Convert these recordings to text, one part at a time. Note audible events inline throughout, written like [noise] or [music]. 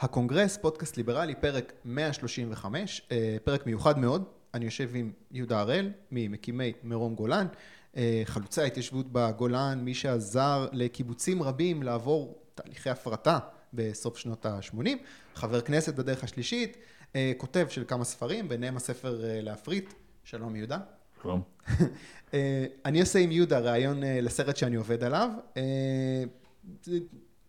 הקונגרס, פודקאסט ליברלי, פרק 135, אה, פרק מיוחד מאוד. אני יושב עם יהודה הראל, ממקימי מרום גולן, אה, חלוצי ההתיישבות בגולן, מי שעזר לקיבוצים רבים לעבור תהליכי הפרטה בסוף שנות ה-80, חבר כנסת בדרך השלישית, אה, כותב של כמה ספרים, ביניהם הספר להפריט. שלום יהודה. שלום. [laughs] אני עושה עם יהודה ראיון לסרט שאני עובד עליו.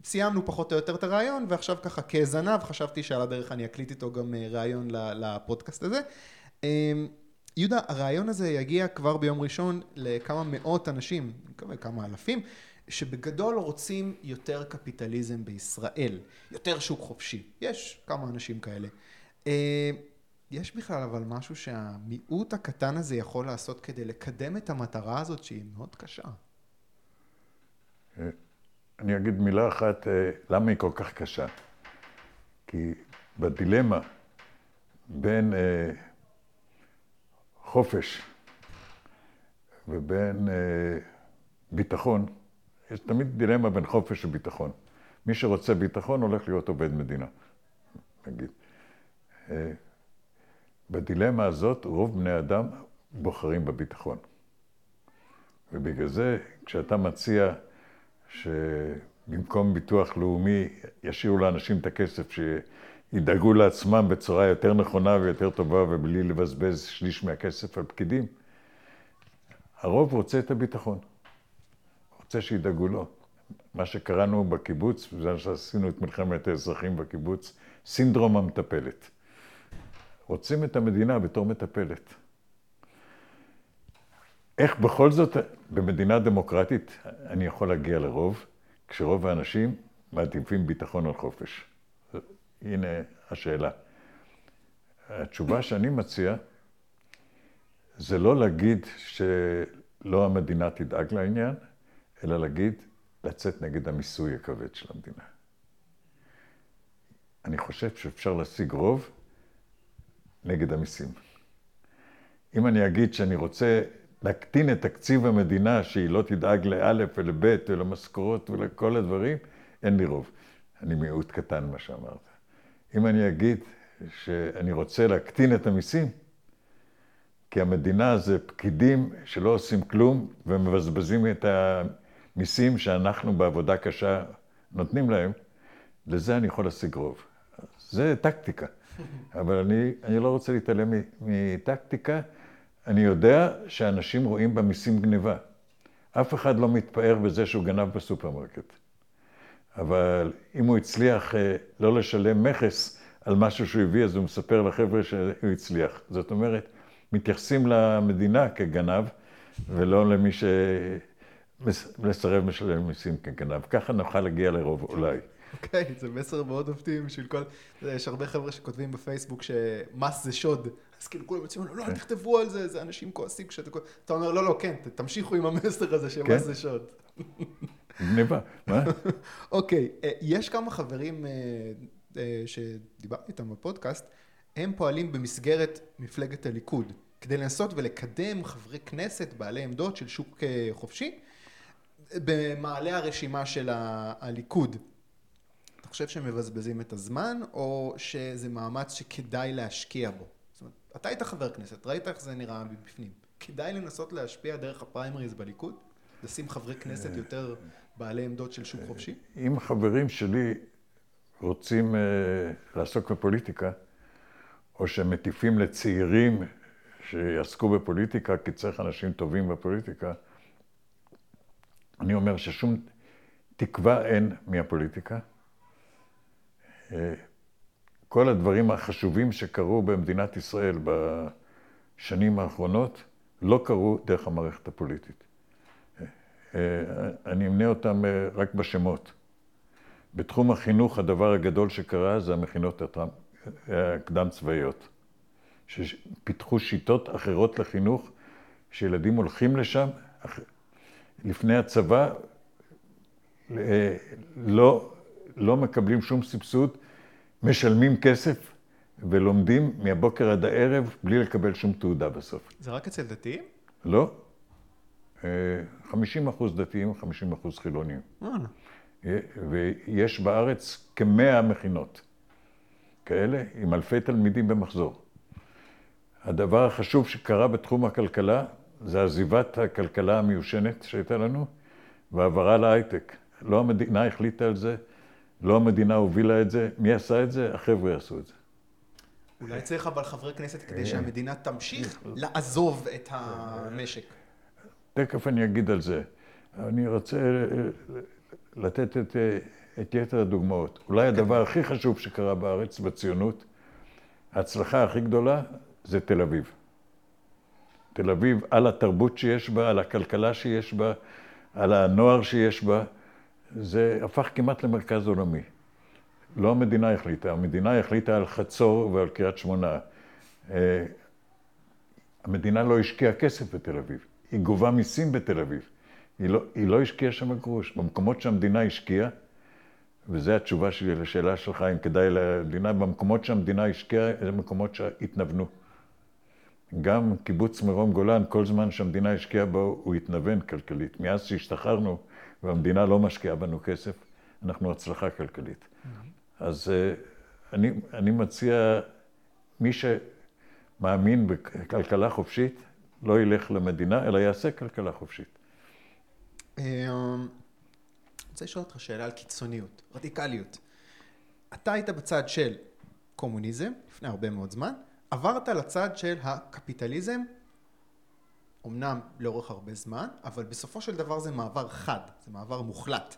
סיימנו פחות או יותר את הריאיון, ועכשיו ככה כזנב חשבתי שעל הדרך אני אקליט איתו גם אה, ריאיון לפודקאסט הזה. אמ, יהודה, הריאיון הזה יגיע כבר ביום ראשון לכמה מאות אנשים, אני מקווה כמה אלפים, שבגדול רוצים יותר קפיטליזם בישראל, יותר שוק חופשי. יש כמה אנשים כאלה. אמ, יש בכלל אבל משהו שהמיעוט הקטן הזה יכול לעשות כדי לקדם את המטרה הזאת שהיא מאוד קשה. אה, אני אגיד מילה אחת, אה, למה היא כל כך קשה. כי בדילמה בין אה, חופש ובין אה, ביטחון, יש תמיד דילמה בין חופש וביטחון. מי שרוצה ביטחון הולך להיות עובד מדינה, נגיד. בדילמה הזאת רוב בני אדם בוחרים בביטחון. ובגלל זה, כשאתה מציע שבמקום ביטוח לאומי ישאירו לאנשים את הכסף, שידאגו לעצמם בצורה יותר נכונה ויותר טובה ובלי לבזבז שליש מהכסף על פקידים. הרוב רוצה את הביטחון, רוצה שידאגו לו. מה שקראנו בקיבוץ, בזמן שעשינו את מלחמת האזרחים בקיבוץ, סינדרום המטפלת. רוצים את המדינה בתור מטפלת. איך בכל זאת במדינה דמוקרטית אני יכול להגיע לרוב, כשרוב האנשים מעדיפים ביטחון על חופש? הנה השאלה. התשובה שאני מציע זה לא להגיד שלא המדינה תדאג לעניין, אלא להגיד לצאת נגד המיסוי הכבד של המדינה. אני חושב שאפשר להשיג רוב נגד המיסים. אם אני אגיד שאני רוצה להקטין את תקציב המדינה, שהיא לא תדאג לאלף ולבית ולמשכורות ולכל הדברים, אין לי רוב. אני מיעוט קטן, מה שאמרת. אם אני אגיד שאני רוצה להקטין את המיסים, כי המדינה זה פקידים שלא עושים כלום ומבזבזים את המיסים שאנחנו בעבודה קשה נותנים להם, לזה אני יכול להשיג רוב. זה טקטיקה. אבל אני, אני לא רוצה להתעלם מטקטיקה. אני יודע שאנשים רואים במיסים גניבה. אף אחד לא מתפאר בזה שהוא גנב בסופרמרקט. אבל אם הוא הצליח אה, לא לשלם מכס על משהו שהוא הביא, אז הוא מספר לחבר'ה שהוא הצליח. זאת אומרת, מתייחסים למדינה כגנב, ולא למי שמסרב משלם מיסים כגנב. ככה נוכל להגיע לרוב אולי. אוקיי, okay, זה מסר מאוד אופטימי בשביל כל... יש הרבה חבר'ה שכותבים בפייסבוק שמס זה שוד. אז כאילו כולם יוצאים, לא, אל תכתבו על זה, זה אנשים כועסים כשאתה... אתה אומר, לא, לא, כן, תמשיכו עם המסר הזה שמס כן. זה שוד. גניבה, מה? [laughs] אוקיי, אה, יש כמה חברים אה, אה, שדיברתי איתם בפודקאסט, הם פועלים במסגרת מפלגת הליכוד, כדי לנסות ולקדם חברי כנסת בעלי עמדות של שוק חופשי, במעלה הרשימה של הליכוד. אתה חושב שהם מבזבזים את הזמן, או שזה מאמץ שכדאי להשקיע בו? אתה היית חבר כנסת, ראית איך זה נראה מבפנים. כדאי לנסות להשפיע דרך הפריימריז בליכוד? לשים חברי כנסת יותר בעלי עמדות של שוק חופשי? אם חברים שלי רוצים uh, לעסוק בפוליטיקה, או שהם מטיפים לצעירים שיעסקו בפוליטיקה, כי צריך אנשים טובים בפוליטיקה, אני אומר ששום תקווה אין מהפוליטיקה. כל הדברים החשובים שקרו במדינת ישראל בשנים האחרונות לא קרו דרך המערכת הפוליטית. אני אמנה אותם רק בשמות. בתחום החינוך הדבר הגדול שקרה זה המכינות הקדם צבאיות, שפיתחו שיטות אחרות לחינוך, שילדים הולכים לשם לפני הצבא, לא לא מקבלים שום סבסוד, משלמים כסף ולומדים מהבוקר עד הערב בלי לקבל שום תעודה בסוף. זה רק אצל דתיים? לא. 50 אה, אחוז דתיים, 50 אחוז חילונים. ויש בארץ כמאה מכינות. כאלה עם אלפי תלמידים במחזור. הדבר החשוב שקרה בתחום הכלכלה זה עזיבת הכלכלה המיושנת שהייתה לנו והעברה להייטק. לא המדינה החליטה על זה, לא המדינה הובילה את זה, מי עשה את זה? החבר'ה עשו את זה. אולי צריך אבל חברי כנסת כדי שהמדינה תמשיך לעזוב את המשק. תכף אני אגיד על זה. אני רוצה לתת את, את יתר הדוגמאות. אולי הדבר הכי חשוב שקרה בארץ, בציונות, ההצלחה הכי גדולה זה תל אביב. תל אביב, על התרבות שיש בה, על הכלכלה שיש בה, על הנוער שיש בה, זה הפך כמעט למרכז עולמי. לא המדינה החליטה, המדינה החליטה על חצור ועל קריית שמונה. אה, המדינה לא השקיעה כסף בתל אביב, היא גובה מיסים בתל אביב. היא לא, היא לא השקיעה שם גרוש. במקומות שהמדינה השקיעה, וזו התשובה שלי לשאלה שלך, אם כדאי למדינה, במקומות שהמדינה השקיעה, אלה מקומות שהתנוונו. גם קיבוץ מרום גולן, כל זמן שהמדינה השקיעה בו, הוא התנוון כלכלית. מאז שהשתחררנו והמדינה לא משקיעה בנו כסף, אנחנו הצלחה כלכלית. Mm-hmm. אז אה, אני, אני מציע, מי שמאמין בכלכלה חופשית, לא ילך למדינה, אלא יעשה כלכלה חופשית. אמ, אני רוצה לשאול אותך שאלה על קיצוניות, רדיקליות. אתה היית בצד של קומוניזם לפני הרבה מאוד זמן, עברת לצד של הקפיטליזם, אמנם לאורך הרבה זמן, אבל בסופו של דבר זה מעבר חד, זה מעבר מוחלט.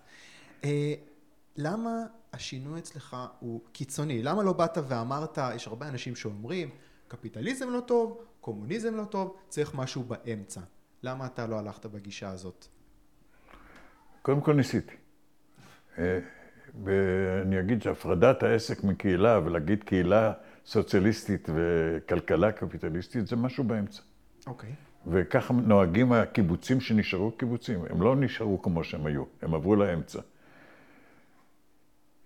אה, למה השינוי אצלך הוא קיצוני? למה לא באת ואמרת, יש הרבה אנשים שאומרים, קפיטליזם לא טוב, קומוניזם לא טוב, צריך משהו באמצע. למה אתה לא הלכת בגישה הזאת? קודם כל ניסיתי. אה, אגיד שהפרדת העסק מקהילה ולהגיד קהילה סוציאליסטית וכלכלה קפיטליסטית זה משהו באמצע. אוקיי. Okay. וככה נוהגים הקיבוצים שנשארו קיבוצים. הם לא נשארו כמו שהם היו, הם עברו לאמצע.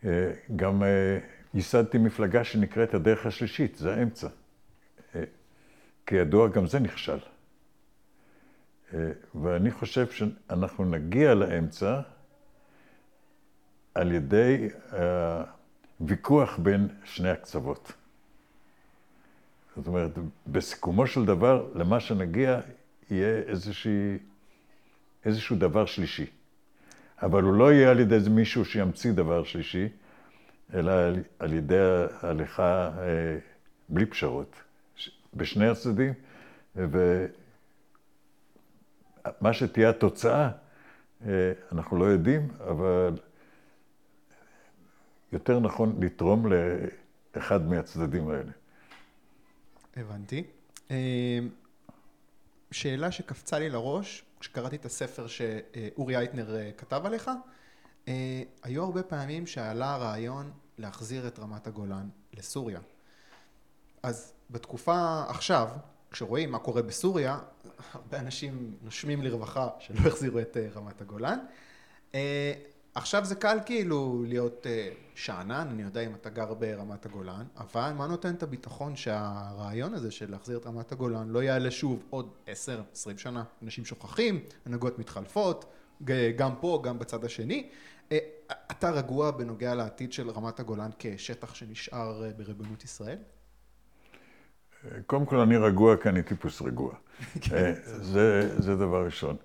אה, גם אה, ייסדתי מפלגה שנקראת הדרך השלישית, זה האמצע. כידוע, גם זה נכשל. ואני חושב שאנחנו נגיע לאמצע על ידי ויכוח בין שני הקצוות. זאת אומרת, בסיכומו של דבר, למה שנגיע יהיה איזושהי, איזשהו דבר שלישי. אבל הוא לא יהיה על ידי איזה מישהו שימציא דבר שלישי, אלא על ידי ההליכה אה, בלי פשרות, בשני הצדדים, ומה שתהיה התוצאה, אה, אנחנו לא יודעים, אבל יותר נכון לתרום לאחד מהצדדים האלה. הבנתי. אה, שאלה שקפצה לי לראש, כשקראתי את הספר שאורי אייטנר אה, כתב עליך, אה, היו הרבה פעמים שעלה הרעיון להחזיר את רמת הגולן לסוריה. אז בתקופה עכשיו, כשרואים מה קורה בסוריה, הרבה אנשים נושמים לרווחה שלא החזירו את רמת הגולן. עכשיו זה קל כאילו להיות uh, שאנן, אני יודע אם אתה גר ברמת הגולן, אבל מה נותן את הביטחון שהרעיון הזה של להחזיר את רמת הגולן לא יעלה שוב עוד עשר, עשרים שנה? אנשים שוכחים, הנהגות מתחלפות, גם פה, גם בצד השני. Uh, אתה רגוע בנוגע לעתיד של רמת הגולן כשטח שנשאר uh, בריבונות ישראל? קודם כל אני רגוע כי אני טיפוס רגוע. [laughs] כן. זה, זה דבר ראשון.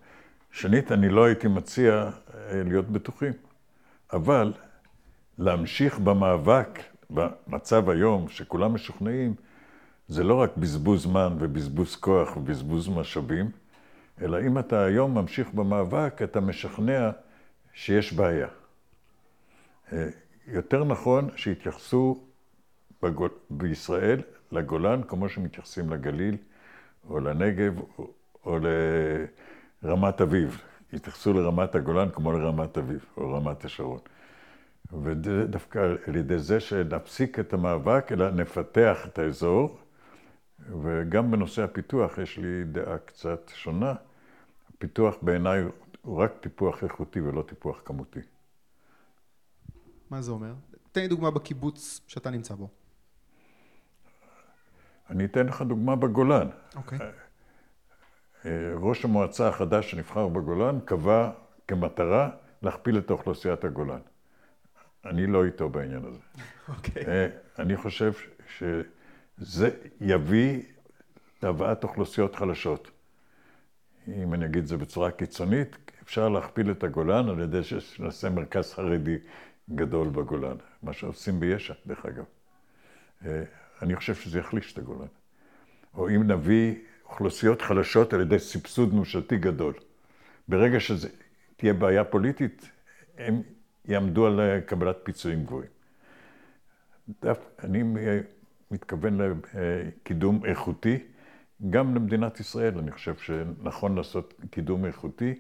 שנית, אני לא הייתי מציע אה, להיות בטוחים. אבל להמשיך במאבק, במצב היום, שכולם משוכנעים, זה לא רק בזבוז זמן ובזבוז כוח ובזבוז משאבים, אלא אם אתה היום ממשיך במאבק, אתה משכנע שיש בעיה. אה, יותר נכון שיתייחסו בגול, בישראל לגולן כמו שמתייחסים לגליל או לנגב או, או לרמת אביב. יתייחסו לרמת הגולן כמו לרמת אביב או רמת השרון. ודווקא על ידי זה שנפסיק את המאבק, אלא נפתח את האזור. וגם בנושא הפיתוח יש לי דעה קצת שונה. הפיתוח בעיניי הוא רק טיפוח איכותי ולא טיפוח כמותי. מה זה אומר? תן לי דוגמה בקיבוץ שאתה נמצא בו. אני אתן לך דוגמה בגולן. אוקיי. Okay. אה, ראש המועצה החדש שנבחר בגולן קבע כמטרה להכפיל את אוכלוסיית הגולן. אני לא איתו בעניין הזה. אוקיי. אה, אני חושב שזה יביא להבאת אוכלוסיות חלשות. אם אני אגיד את זה בצורה קיצונית, אפשר להכפיל את הגולן על ידי שנעשה מרכז חרדי גדול בגולן, מה שעושים ביש"ע, דרך אגב. אה, אני חושב שזה יחליש את הגולן. או אם נביא אוכלוסיות חלשות על ידי סבסוד ממשלתי גדול. ברגע שזה תהיה בעיה פוליטית, הם יעמדו על קבלת פיצויים גבוהים. אני מתכוון לקידום איכותי, גם למדינת ישראל. אני חושב שנכון לעשות קידום איכותי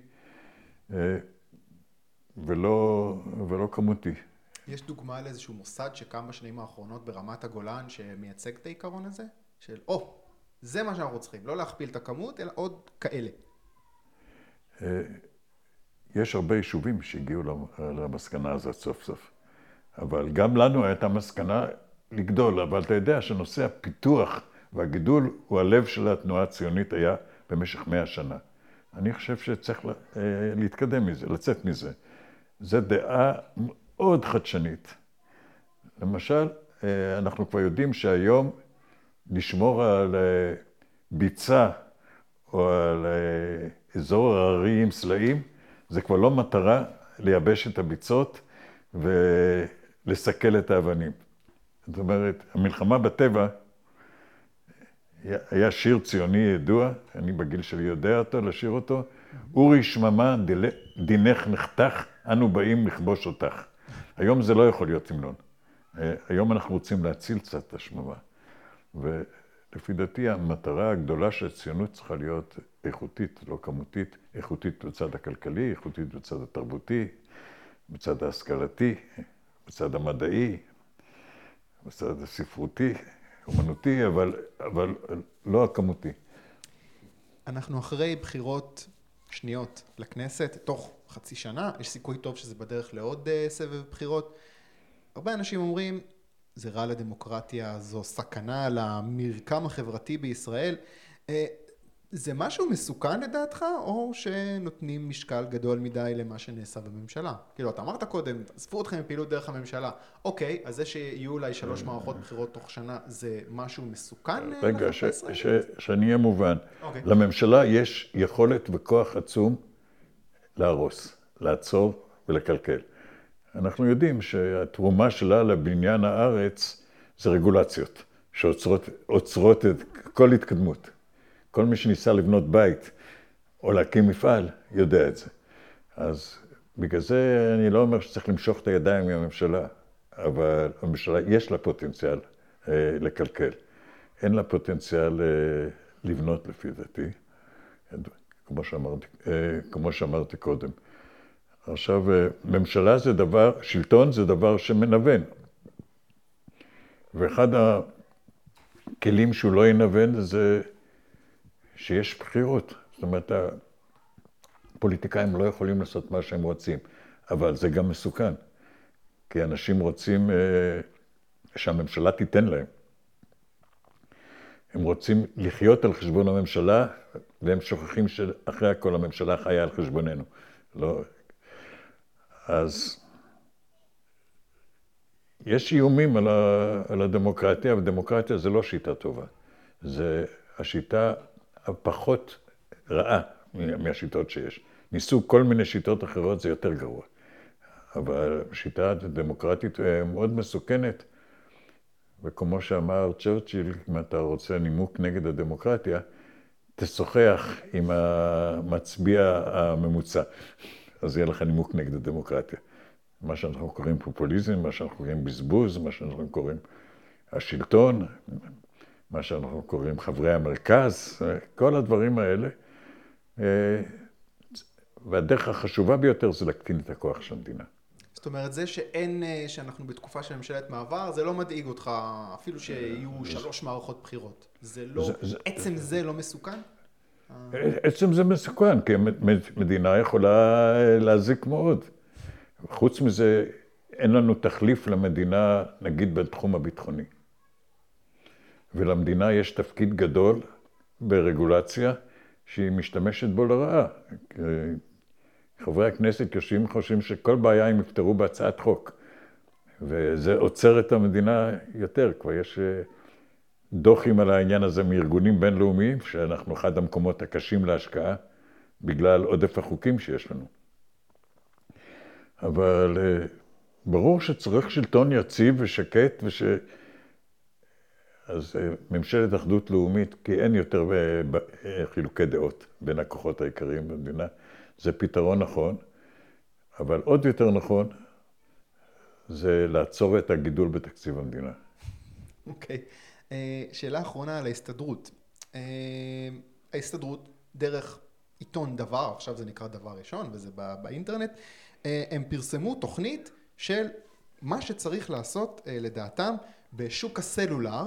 ולא, ולא כמותי. יש דוגמה לאיזשהו מוסד שקם בשנים האחרונות ברמת הגולן שמייצג את העיקרון הזה? של, או, oh, זה מה שאנחנו צריכים, לא להכפיל את הכמות, אלא עוד כאלה. יש הרבה יישובים שהגיעו למסקנה הזאת סוף סוף. אבל גם לנו הייתה מסקנה לגדול, אבל אתה יודע שנושא הפיתוח והגידול הוא הלב של התנועה הציונית היה במשך מאה שנה. אני חושב שצריך אה, להתקדם מזה, לצאת מזה. זו דעה מאוד חדשנית. למשל, אה, אנחנו כבר יודעים שהיום לשמור על אה, ביצה או על אזור הררי עם סלעים, זה כבר לא מטרה לייבש את הביצות ולסכל את האבנים. זאת אומרת, המלחמה בטבע, היה שיר ציוני ידוע, אני בגיל שלי יודע אותו, לשיר אותו, אורי שממה דינך נחתך, אנו באים לכבוש אותך. היום זה לא יכול להיות המנון. היום אנחנו רוצים להציל קצת את השממה. ולפי דעתי המטרה הגדולה של הציונות צריכה להיות איכותית, לא כמותית, איכותית בצד הכלכלי, איכותית בצד התרבותי, בצד ההשכלתי, בצד המדעי, בצד הספרותי, אומנותי, אבל, אבל לא הכמותי. אנחנו אחרי בחירות שניות לכנסת, תוך חצי שנה, יש סיכוי טוב שזה בדרך לעוד uh, סבב בחירות. הרבה אנשים אומרים, זה רע לדמוקרטיה, זו סכנה למרקם החברתי בישראל. Uh, זה משהו מסוכן לדעתך, או שנותנים משקל גדול מדי למה שנעשה בממשלה? כאילו, אתה אמרת קודם, עזבו אתכם מפעילות דרך הממשלה. אוקיי, אז זה שיהיו אולי שלוש מערכות בחירות תוך שנה, זה משהו מסוכן? אה, רגע, שאני אהיה מובן. אוקיי. לממשלה יש יכולת וכוח עצום להרוס, לעצור ולקלקל. אנחנו יודעים שהתרומה שלה לבניין הארץ זה רגולציות, שעוצרות את כל התקדמות. כל מי שניסה לבנות בית או להקים מפעל, יודע את זה. אז בגלל זה אני לא אומר שצריך למשוך את הידיים מהממשלה, אבל הממשלה, יש לה פוטנציאל אה, לקלקל. אין לה פוטנציאל אה, לבנות לפי דעתי, כמו שאמרתי, אה, כמו שאמרתי קודם. עכשיו, אה, ממשלה זה דבר, שלטון זה דבר שמנוון. ואחד הכלים שהוא לא ינוון זה שיש בחירות. זאת אומרת, הפוליטיקאים לא יכולים לעשות מה שהם רוצים, אבל זה גם מסוכן, כי אנשים רוצים אה, שהממשלה תיתן להם. הם רוצים לחיות על חשבון הממשלה, והם שוכחים שאחרי הכל הממשלה חיה על חשבוננו. לא... אז יש איומים על, ה... על הדמוקרטיה, ודמוקרטיה זה לא שיטה טובה. זה השיטה הפחות רעה מהשיטות שיש. ניסו כל מיני שיטות אחרות, זה יותר גרוע. אבל שיטה דמוקרטית אה, מאוד מסוכנת, וכמו שאמר צ'רצ'יל, אם אתה רוצה נימוק נגד הדמוקרטיה, תשוחח עם המצביע הממוצע, אז יהיה לך נימוק נגד הדמוקרטיה. מה שאנחנו קוראים פופוליזם, מה שאנחנו קוראים בזבוז, מה שאנחנו קוראים השלטון, מה שאנחנו קוראים חברי המרכז, כל הדברים האלה. אה, והדרך החשובה ביותר זה להקטין את הכוח של המדינה. זאת אומרת, זה שאין, אה, שאנחנו בתקופה של ממשלת מעבר, זה לא מדאיג אותך, אפילו שיהיו שלוש מערכות בחירות. זה לא, זה, זה, עצם זה לא מסוכן? עצם זה מסוכן, כי מדינה יכולה אה, להזיק מאוד. חוץ מזה, אין לנו תחליף למדינה, נגיד, בתחום הביטחוני. ולמדינה יש תפקיד גדול ברגולציה שהיא משתמשת בו לרעה. חברי הכנסת יושבים וחושבים שכל בעיה הם יפתרו בהצעת חוק. וזה עוצר את המדינה יותר. כבר יש אה, דוחים על העניין הזה מארגונים בינלאומיים, שאנחנו אחד המקומות הקשים להשקעה, בגלל עודף החוקים שיש לנו. אבל אה, ברור שצריך שלטון יציב ושקט, וש... אז אה, ממשלת אחדות לאומית, כי אין יותר חילוקי דעות בין הכוחות העיקריים במדינה, זה פתרון נכון, אבל עוד יותר נכון, זה לעצור את הגידול בתקציב המדינה. אוקיי. Okay. אה, שאלה אחרונה על ההסתדרות. אה, ההסתדרות, דרך עיתון דבר, עכשיו זה נקרא דבר ראשון וזה באינטרנט, אה, הם פרסמו תוכנית של מה שצריך לעשות לדעתם בשוק הסלולר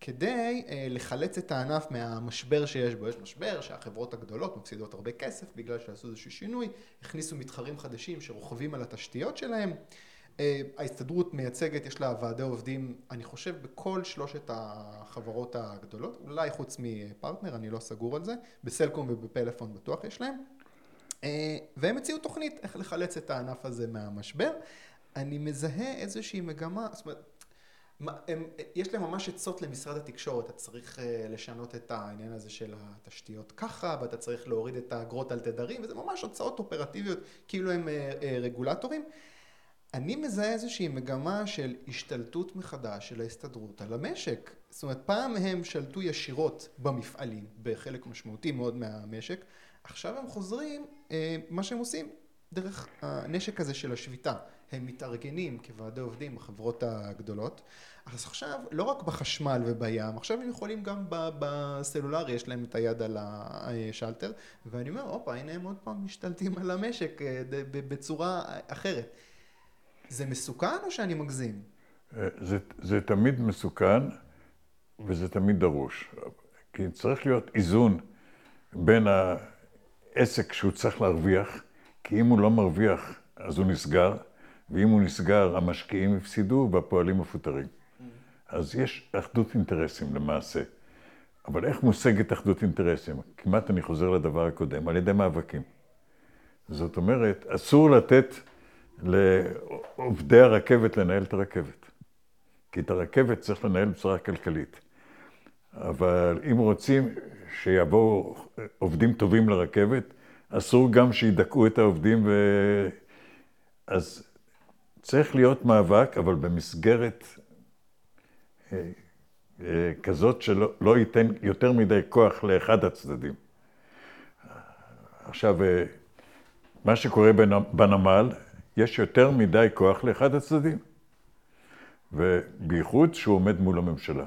כדי לחלץ את הענף מהמשבר שיש בו. יש משבר שהחברות הגדולות מפסידות הרבה כסף בגלל שעשו איזשהו שינוי, הכניסו מתחרים חדשים שרוכבים על התשתיות שלהם. אה, ההסתדרות מייצגת, יש לה ועדי עובדים, אני חושב, בכל שלושת החברות הגדולות, אולי חוץ מפרטנר, אני לא סגור על זה, בסלקום ובפלאפון בטוח יש להם, אה, והם הציעו תוכנית איך לחלץ את הענף הזה מהמשבר. אני מזהה איזושהי מגמה, זאת אומרת, הם, יש להם ממש עצות למשרד התקשורת, אתה צריך אה, לשנות את העניין הזה של התשתיות ככה, ואתה צריך להוריד את האגרות על תדרים, וזה ממש הצעות אופרטיביות, כאילו הם רגולטורים. אני מזהה איזושהי מגמה של השתלטות מחדש של ההסתדרות על המשק. זאת אומרת, פעם הם שלטו ישירות במפעלים, בחלק משמעותי מאוד מהמשק, עכשיו הם חוזרים, אה, מה שהם עושים, דרך הנשק הזה של השביתה. הם מתארגנים כוועדי עובדים בחברות הגדולות. אז עכשיו, לא רק בחשמל ובים, עכשיו הם יכולים גם בסלולרי, יש להם את היד על השלטר, ואני אומר, הופה, הנה הם עוד פעם משתלטים על המשק אה, בצורה אחרת. זה מסוכן או שאני מגזים? אה, זה, זה תמיד מסוכן וזה תמיד דרוש. כי צריך להיות איזון בין העסק שהוא צריך להרוויח, כי אם הוא לא מרוויח אז הוא נסגר, ואם הוא נסגר המשקיעים הפסידו והפועלים מפוטרים. אז יש אחדות אינטרסים למעשה. אבל איך מושגת אחדות אינטרסים? כמעט אני חוזר לדבר הקודם, על ידי מאבקים. זאת אומרת, אסור לתת לעובדי הרכבת לנהל את הרכבת. כי את הרכבת צריך לנהל בצורה כלכלית. אבל אם רוצים שיבואו עובדים טובים לרכבת, אסור גם שידכאו את העובדים ו... אז צריך להיות מאבק, אבל במסגרת אה, אה, כזאת שלא לא ייתן יותר מדי כוח לאחד הצדדים. עכשיו, אה, מה שקורה בנמל, יש יותר מדי כוח לאחד הצדדים. ובייחוד שהוא עומד מול הממשלה.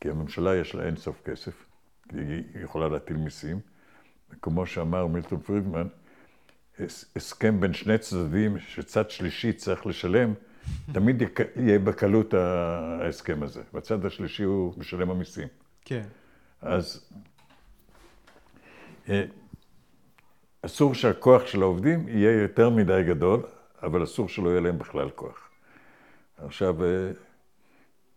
כי הממשלה יש לה אין סוף כסף, היא יכולה להטיל מיסים. וכמו שאמר מילטון פרידמן, הסכם בין שני צדדים שצד שלישי צריך לשלם, תמיד יהיה בקלות ההסכם הזה. והצד השלישי הוא משלם המיסים. כן. אז אה, אסור שהכוח של העובדים יהיה יותר מדי גדול, אבל אסור שלא יהיה להם בכלל כוח. עכשיו, אה,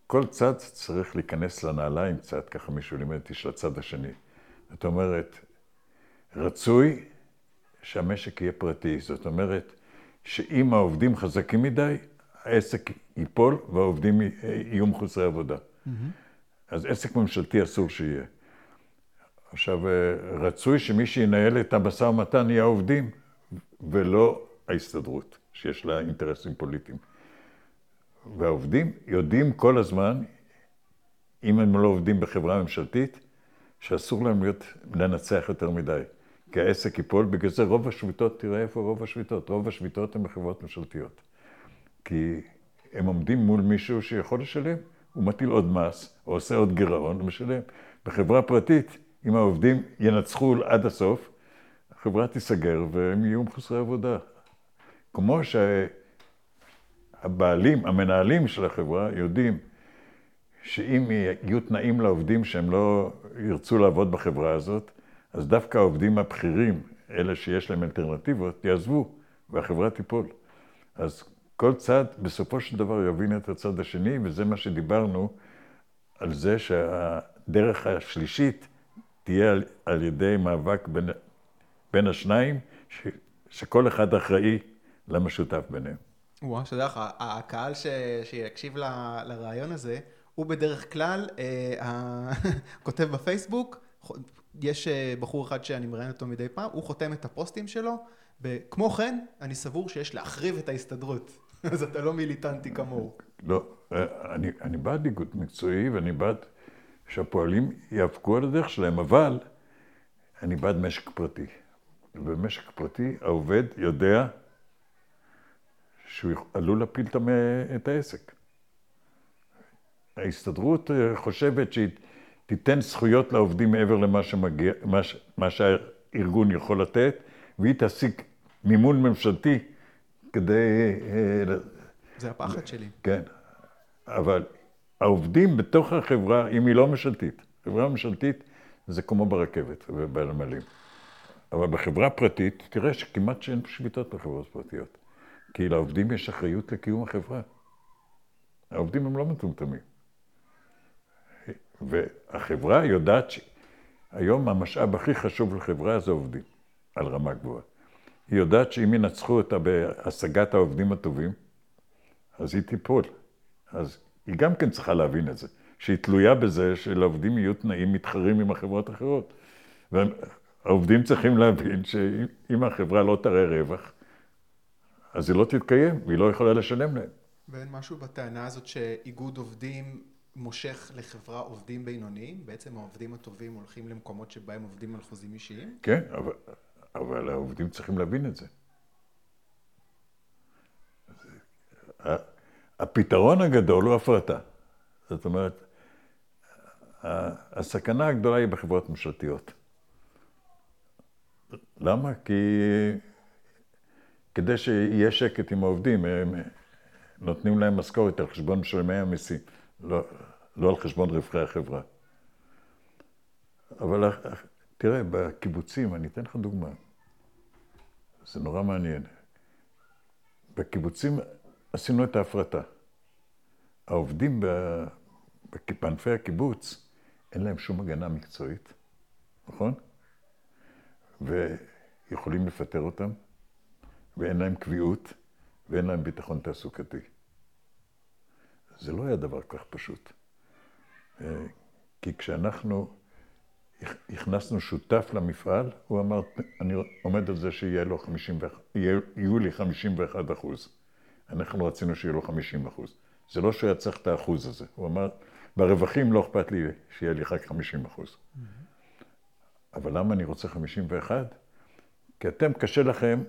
כל צד צריך להיכנס לנעליים קצת, ככה מישהו לימד אותי, של הצד השני. זאת אומרת, רצוי שהמשק יהיה פרטי. זאת אומרת, שאם העובדים חזקים מדי, העסק ייפול והעובדים יהיו מחוסרי עבודה. Mm-hmm. אז עסק ממשלתי אסור שיהיה. עכשיו, אה, רצוי שמי שינהל את המשא ומתן יהיה העובדים, ולא ההסתדרות, שיש לה אינטרסים פוליטיים. והעובדים יודעים כל הזמן, אם הם לא עובדים בחברה ממשלתית, שאסור להם להיות, לנצח יותר מדי. כי העסק ייפול, בגלל זה רוב השביתות, תראה איפה רוב השביתות. רוב השביתות הן בחברות ממשלתיות. כי הם עומדים מול מישהו שיכול לשלם, הוא מטיל עוד מס, או עושה עוד גירעון, ומשלם. בחברה פרטית, אם העובדים ינצחו עד הסוף, החברה תיסגר והם יהיו מחוסרי עבודה. כמו שהבעלים, המנהלים של החברה, יודעים שאם יהיו תנאים לעובדים שהם לא ירצו לעבוד בחברה הזאת, אז דווקא העובדים הבכירים, אלה שיש להם אלטרנטיבות, יעזבו והחברה תיפול. אז כל צד בסופו של דבר יבין את הצד השני, וזה מה שדיברנו על זה שהדרך השלישית תהיה על, על ידי מאבק בין, בין השניים, ש, שכל אחד אחראי למשותף ביניהם. וואו, שתדע לך, הקהל ש... שיקשיב ל... לרעיון הזה, הוא בדרך כלל אה, [laughs] כותב בפייסבוק, יש אה, בחור אחד שאני מראיין אותו מדי פעם, הוא חותם את הפוסטים שלו, וכמו כן, אני סבור שיש להחריב את ההסתדרות. [laughs] אז אתה לא מיליטנטי כמוהו. לא, אה, אני, אני בעד איגוד מקצועי ואני בעד שהפועלים יאבקו על הדרך שלהם, אבל אני בעד משק פרטי. במשק פרטי העובד יודע שהוא עלול להפיל את העסק. ההסתדרות אה, חושבת שהיא תיתן זכויות לעובדים מעבר למה שמגיע, מה, מה שהארגון יכול לתת, והיא תשיג מימון ממשלתי כדי... אה, זה הפחד שלי. כן, אבל העובדים בתוך החברה, אם היא לא ממשלתית, חברה ממשלתית זה כמו ברכבת ובנמלים. אבל בחברה פרטית, תראה שכמעט שאין שביתות בחברות פרטיות. כי לעובדים יש אחריות לקיום החברה. העובדים הם לא מטומטמים. והחברה יודעת שהיום המשאב הכי חשוב לחברה זה עובדים, על רמה גבוהה. היא יודעת שאם ינצחו אותה בהשגת העובדים הטובים, אז היא תיפול. אז היא גם כן צריכה להבין את זה, שהיא תלויה בזה שלעובדים יהיו תנאים מתחרים עם החברות האחרות. והעובדים צריכים להבין שאם החברה לא תראה רווח, אז היא לא תתקיים, והיא לא יכולה לשלם להם. ואין משהו בטענה הזאת שאיגוד עובדים מושך לחברה עובדים בינוניים? בעצם העובדים הטובים הולכים למקומות שבהם עובדים על חוזים אישיים? כן, אבל, אבל העובדים צריכים להבין את זה. הפתרון הגדול הוא הפרטה. זאת אומרת, הסכנה הגדולה היא בחברות ממשלתיות. למה? כי כדי שיהיה שקט עם העובדים, הם נותנים להם משכורת על חשבון משלמי המיסים, לא, לא על חשבון רווחי החברה. אבל תראה, בקיבוצים, אני אתן לך דוגמה, זה נורא מעניין. בקיבוצים עשינו את ההפרטה. העובדים בענפי הקיבוץ, אין להם שום הגנה מקצועית, נכון? ויכולים לפטר אותם, ואין להם קביעות, ואין להם ביטחון תעסוקתי. זה לא היה דבר כך פשוט. אה, כי כשאנחנו הכנסנו שותף למפעל, הוא אמר, אני עומד על זה שיהיה לו 51, יהיו לי 51 אחוז. אנחנו רצינו שיהיה לו 50 אחוז. זה לא שהוא היה צריך את האחוז הזה. הוא אמר, ברווחים לא אכפת לי שיהיה לי רק 50 אחוז. אבל למה אני רוצה 51? כי אתם, קשה לכם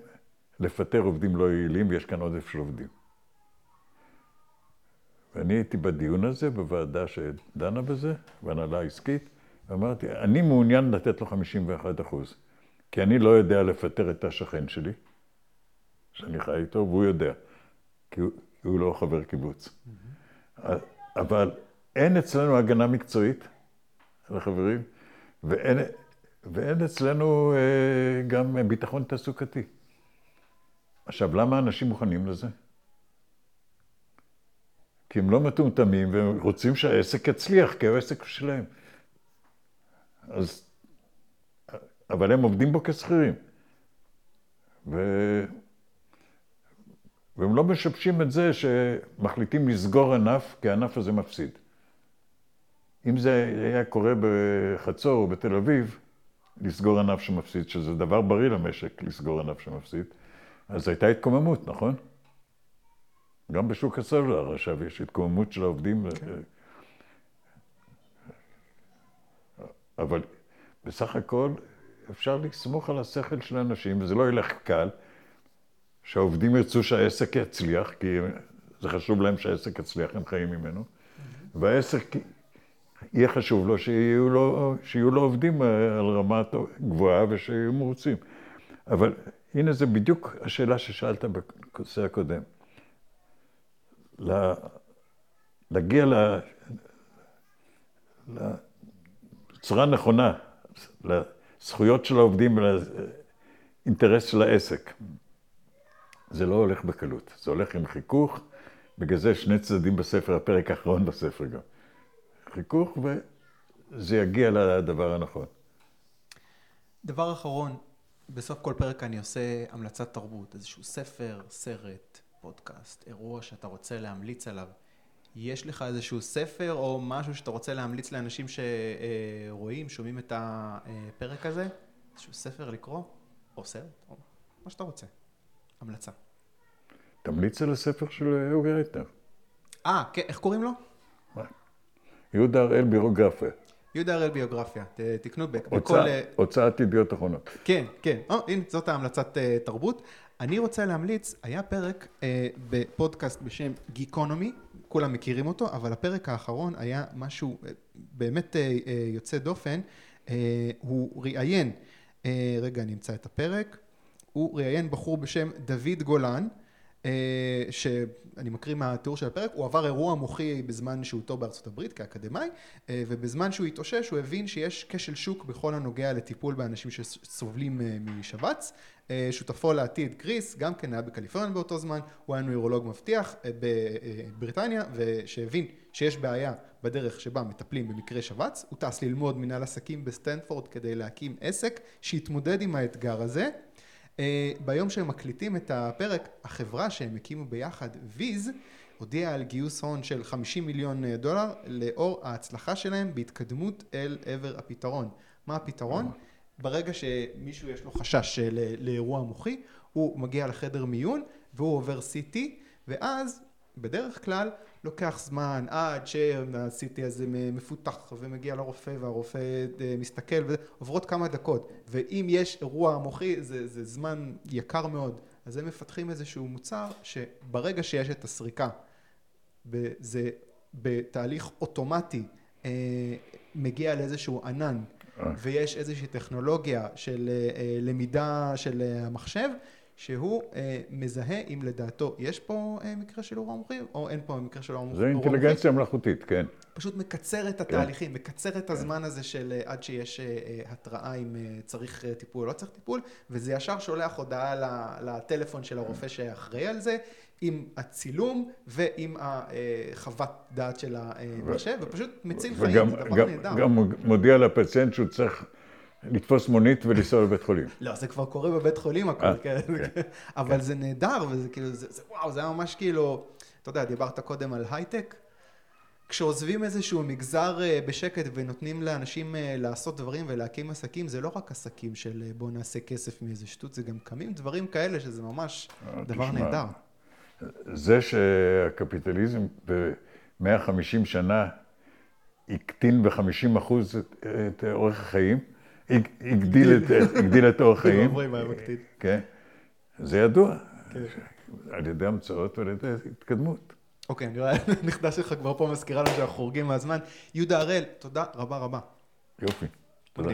לפטר עובדים לא יעילים, ויש כאן עודף של עובדים. ואני הייתי בדיון הזה, בוועדה שדנה בזה, בהנהלה עסקית, ואמרתי, אני מעוניין לתת לו 51 אחוז, כי אני לא יודע לפטר את השכן שלי, שאני חי איתו, והוא יודע, כי הוא, הוא לא חבר קיבוץ. אבל אין אצלנו הגנה מקצועית לחברים, ואין, ואין אצלנו אה, גם ביטחון תעסוקתי. עכשיו, למה אנשים מוכנים לזה? כי הם לא מטומטמים והם רוצים שהעסק יצליח, כי העסק שלהם. אז... אבל הם עובדים בו כשכירים. ו... והם לא משבשים את זה שמחליטים לסגור ענף, כי הענף הזה מפסיד. אם זה היה קורה בחצור או בתל אביב, לסגור ענף שמפסיד, שזה דבר בריא למשק, לסגור ענף שמפסיד, אז הייתה התקוממות, נכון? גם בשוק הסלולר עכשיו יש התקוממות של העובדים. כן. אבל בסך הכל אפשר לסמוך על השכל של האנשים, וזה לא ילך קל, שהעובדים ירצו שהעסק יצליח, כי זה חשוב להם שהעסק יצליח, הם חיים ממנו, והעסק יהיה חשוב לו שיהיו לו, שיהיו לו עובדים על רמה גבוהה ושיהיו מרוצים. אבל הנה זה בדיוק השאלה ששאלת בנושא הקודם. להגיע לצורה נכונה, לזכויות של העובדים ולאינטרס של העסק. זה לא הולך בקלות, זה הולך עם חיכוך, בגלל זה שני צדדים בספר, הפרק האחרון בספר גם. חיכוך וזה יגיע לדבר הנכון. דבר אחרון, בסוף כל פרק אני עושה המלצת תרבות, איזשהו ספר, סרט, פודקאסט, אירוע שאתה רוצה להמליץ עליו, יש לך איזשהו ספר או משהו שאתה רוצה להמליץ לאנשים שרואים, שומעים את הפרק הזה? איזשהו ספר לקרוא, או סרט, או מה שאתה רוצה. המלצה. תמליץ על הספר של אורי רייטנר. אה, כן, איך קוראים לו? יהודה הראל ביוגרפיה. יהודה הראל ביוגרפיה, תקנו בק- בכל... אה, הוצאת ידיעות אחרונות. כן, כן. או, הנה, זאת ההמלצת אה, תרבות. אני רוצה להמליץ, היה פרק אה, בפודקאסט בשם גיקונומי, כולם מכירים אותו, אבל הפרק האחרון היה משהו אה, באמת אה, אה, יוצא דופן. אה, הוא ראיין, אה, רגע, אני אמצא את הפרק, הוא ראיין בחור בשם דוד גולן, אה, שאני מקריא מהתיאור של הפרק, הוא עבר אירוע מוחי בזמן שהותו בארצות הברית כאקדמאי, אה, ובזמן שהוא התאושש הוא הבין שיש כשל שוק בכל הנוגע לטיפול באנשים שסובלים אה, משבץ. שותפו לעתיד קריס, גם כן היה בקליפורניה באותו זמן, הוא היה נוירולוג מבטיח בבריטניה, וכשהבין שיש בעיה בדרך שבה מטפלים במקרה שבץ, הוא טס ללמוד מנהל עסקים בסטנפורד כדי להקים עסק שיתמודד עם האתגר הזה. אה, ביום שהם מקליטים את הפרק, החברה שהם הקימו ביחד, ויז, הודיעה על גיוס הון של 50 מיליון אה, דולר לאור ההצלחה שלהם בהתקדמות אל עבר הפתרון. מה הפתרון? ברגע שמישהו יש לו חשש אה, לאירוע מוחי, הוא מגיע לחדר מיון והוא עובר CT, ואז בדרך כלל לוקח זמן עד שה-CT הזה מפותח ומגיע לרופא והרופא אה, מסתכל ועוברות כמה דקות. ואם יש אירוע מוחי זה, זה זמן יקר מאוד. אז הם מפתחים איזשהו מוצר שברגע שיש את הסריקה זה בתהליך אוטומטי אה, מגיע לאיזשהו ענן. ויש איזושהי טכנולוגיה של אה, למידה של אה, המחשב שהוא אה, מזהה אם לדעתו יש פה אה, מקרה של אירוע מוחי או אין פה מקרה של אירוע מוחי. זה אינטליגנציה מלאכותית, כן. פשוט מקצר את התהליכים, מקצר את הזמן הזה של אה, עד שיש אה, אה, התראה אם אה, צריך אה, טיפול או לא צריך טיפול, וזה ישר שולח הודעה לטלפון של הרופא שאחראי על זה, עם הצילום ועם החוות דעת של המחשב, ופשוט מציל חיים, וגם זה דבר נהדר. גם מודיע לפציינט שהוא צריך לתפוס מונית ולנסוע לבית חולים. [laughs] לא, זה כבר קורה בבית חולים הכל, אה, כן, כן. אבל זה נהדר, וזה כאילו, וואו, זה היה ממש כאילו, אתה יודע, דיברת קודם על הייטק, כשעוזבים איזשהו מגזר אה, בשקט ונותנים לאנשים אה, לעשות דברים ולהקים עסקים, זה לא רק עסקים של בוא נעשה כסף מאיזה שטות, זה גם קמים דברים כאלה שזה ממש דבר נהדר. זה שהקפיטליזם ב-150 שנה הקטין ב-50 אחוז את, אורך החיים, הגדיל את, היה מקטין. כן, זה ידוע, כן. על ידי המצאות ועל ידי התקדמות. אוקיי, אני רואה, [laughs] הנכדה שלך כבר פה מזכירה לנו שאנחנו חורגים מהזמן. יהודה הראל, תודה רבה רבה. יופי, תודה.